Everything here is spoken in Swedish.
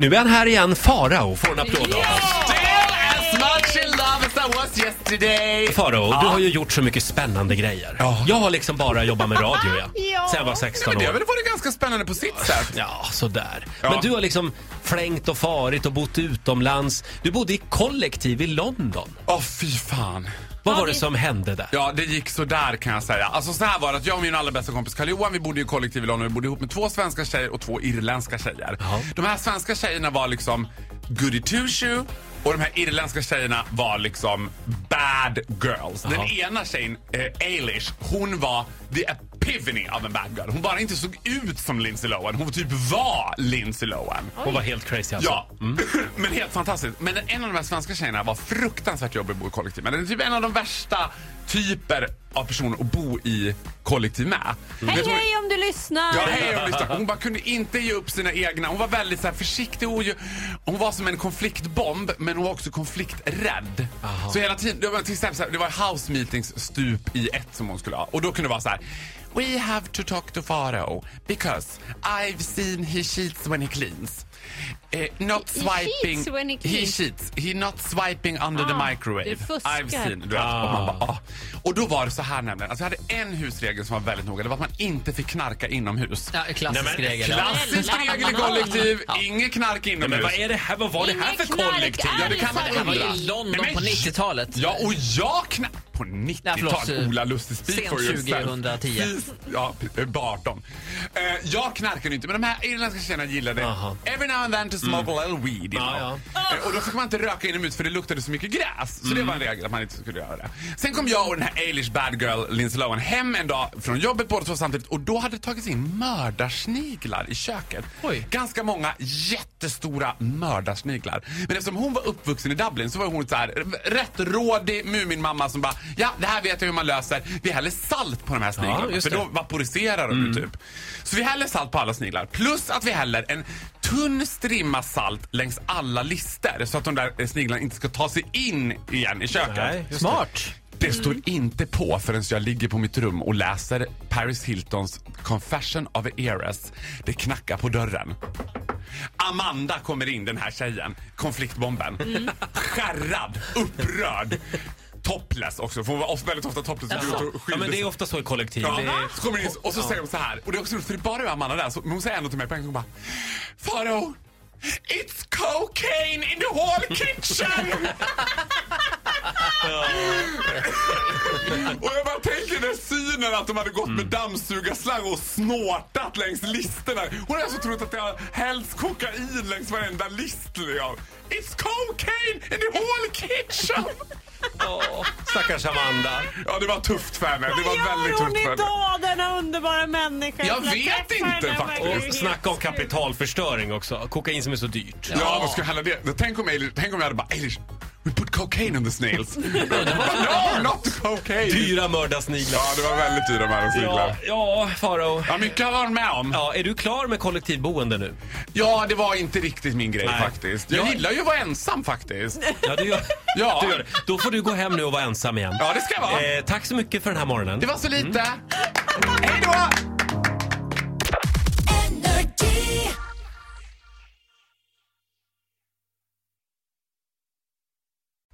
Nu är han här igen, Farao, får en applåd av oss was yesterday. Farao, du har ju gjort så mycket spännande grejer. Ja. Jag har liksom bara jobbat med radio ja. Ja. sen jag var 16 Men det har år. väl varit ganska spännande på sitt sätt. Ja, sådär. Ja. Men du har liksom flängt och farit och bott utomlands. Du bodde i kollektiv i London. Åh fy fan. Vad var det som hände där? Ja, det gick så där kan jag säga. Alltså så här var det att jag och min allra bästa kompis karl johan vi bodde i kollektiv i London. Vi bodde ihop med två svenska tjejer och två irländska tjejer. Ja. De här svenska tjejerna var liksom goody two shoe och de här irländska tjejerna var liksom bad girls. Den ena tjejen, eh, Eilish, hon var the epiphany av en bad girl. Hon bara inte såg ut som Lindsay Lohan, hon typ var Lindsay Lohan. Hon var helt crazy alltså. Ja, men helt fantastiskt. Men en av de här svenska tjejerna var fruktansvärt jobbig att bo i kollektiv med. Det är typ en av de värsta typer av personer att bo i kollektiv med. Hej du vad- hej om du lyssnar! Ja, hej, jag lyssnar. Hon bara kunde inte ge upp sina egna. Hon var väldigt så här, försiktig och ju- hon var som en konfliktbomb men hon var också konflikträdd. Så hela tiden, det var till exempel så här, det var house meetings stup i ett som hon skulle ha och då kunde det vara så här. We have to talk to Faro because I've seen he cheats when he cleans. Eh, not He swiping. cheats when he he cleans. cheats. He not swiping under the Ah, microwave. du fuskar. I've seen. Du vet, och, man bara, ah. och då var det så här nämligen. Alltså jag hade en husregel som var väldigt noga. Det var att man inte fick knarka inomhus. Ja, klassisk Nej, men- regel. Klassisk regel i kollektiv. Inget knark Nej, inomhus. men vad är det här? Vad var det här för kollektiv? Ja, det kan man undra. i London Nej, men- på 90-talet. Ja, och jag knä... På Nej, 90-talet, förlåt, Ola Lustig, for yourself. 2010. Fy- Ja, p- eh, 18. Eh, jag knarkade inte, men de här irländska tjejerna gillade Aha. every now and then to smoke a little weed. You Ja, know. Eh, och då fick man inte röka inomhus för det luktade så mycket gräs. Så det var en regel att man inte skulle göra det. Sen kom jag och den här Eilish bad girl Lindsay Lohan hem en dag från jobbet båda två samtidigt och då hade det tagits in mördarsniglar i köket. Oj. Ganska många jättestora mördarsniglar. Men eftersom hon var uppvuxen i Dublin så var hon så här rätt rådig Muminmamma som bara ja det här vet jag hur man löser. Vi häller salt på de här sniglarna just för då vaporiserar de ju typ. Så vi häller salt på alla sniglar plus att vi häller en tunn strimma salt längs alla lister så att de där sniglarna inte ska ta sig in igen i köket. Nej. Smart. Det står inte på förrän jag ligger på mitt rum och läser Paris Hiltons Confession of a Heiress. Det knackar på dörren. Amanda kommer in, den här tjejen, konfliktbomben. Skärrad, upprörd. Topless också, för hon var väldigt ofta topless. och Alltså, ja, men det är ofta så i kollektiv. Ja, är... så kommer hon in och så säger hon så här. Och det är också roligt för det är bara Amanda där. Så, men hon säger ändå till mig på en gång bara. Faro, it's cocaine in the whole kitchen! och jag bara tänker den synen att de hade gått med dammsugarslang och snortat längs listerna. Hon har alltså trott att det har hällts kokain längs varenda list. Liksom. It's cocaine in the whole kitchen! Åh, stackars Amanda. Ja, det var tufft för henne. Det var Vad väldigt tufft för henne. idag, denna underbara människa? Jag vet inte, faktiskt. Och snacka om kapitalförstöring också. Kokain som är så dyrt. Ja, vad ska jag hälla det? Tänk om, Eilish, tänk om jag hade bara Eilish, we put cocaine in the snails. no, not cocaine. Dyra mördarsniglar. Ja, det var väldigt dyra med Ja, ja, Farao. Ja, mycket har varit med om. Ja, är du klar med kollektivboende nu? Ja, det var inte riktigt min grej Nej. faktiskt. Jag Jag- gillar ju att vara ensam faktiskt. Ja, du gör, Ja. du gör det. Då får du gå hem nu och vara ensam igen. Ja, det ska jag vara. Eh, tack så mycket för den här morgonen. Det var så lite. Hej då!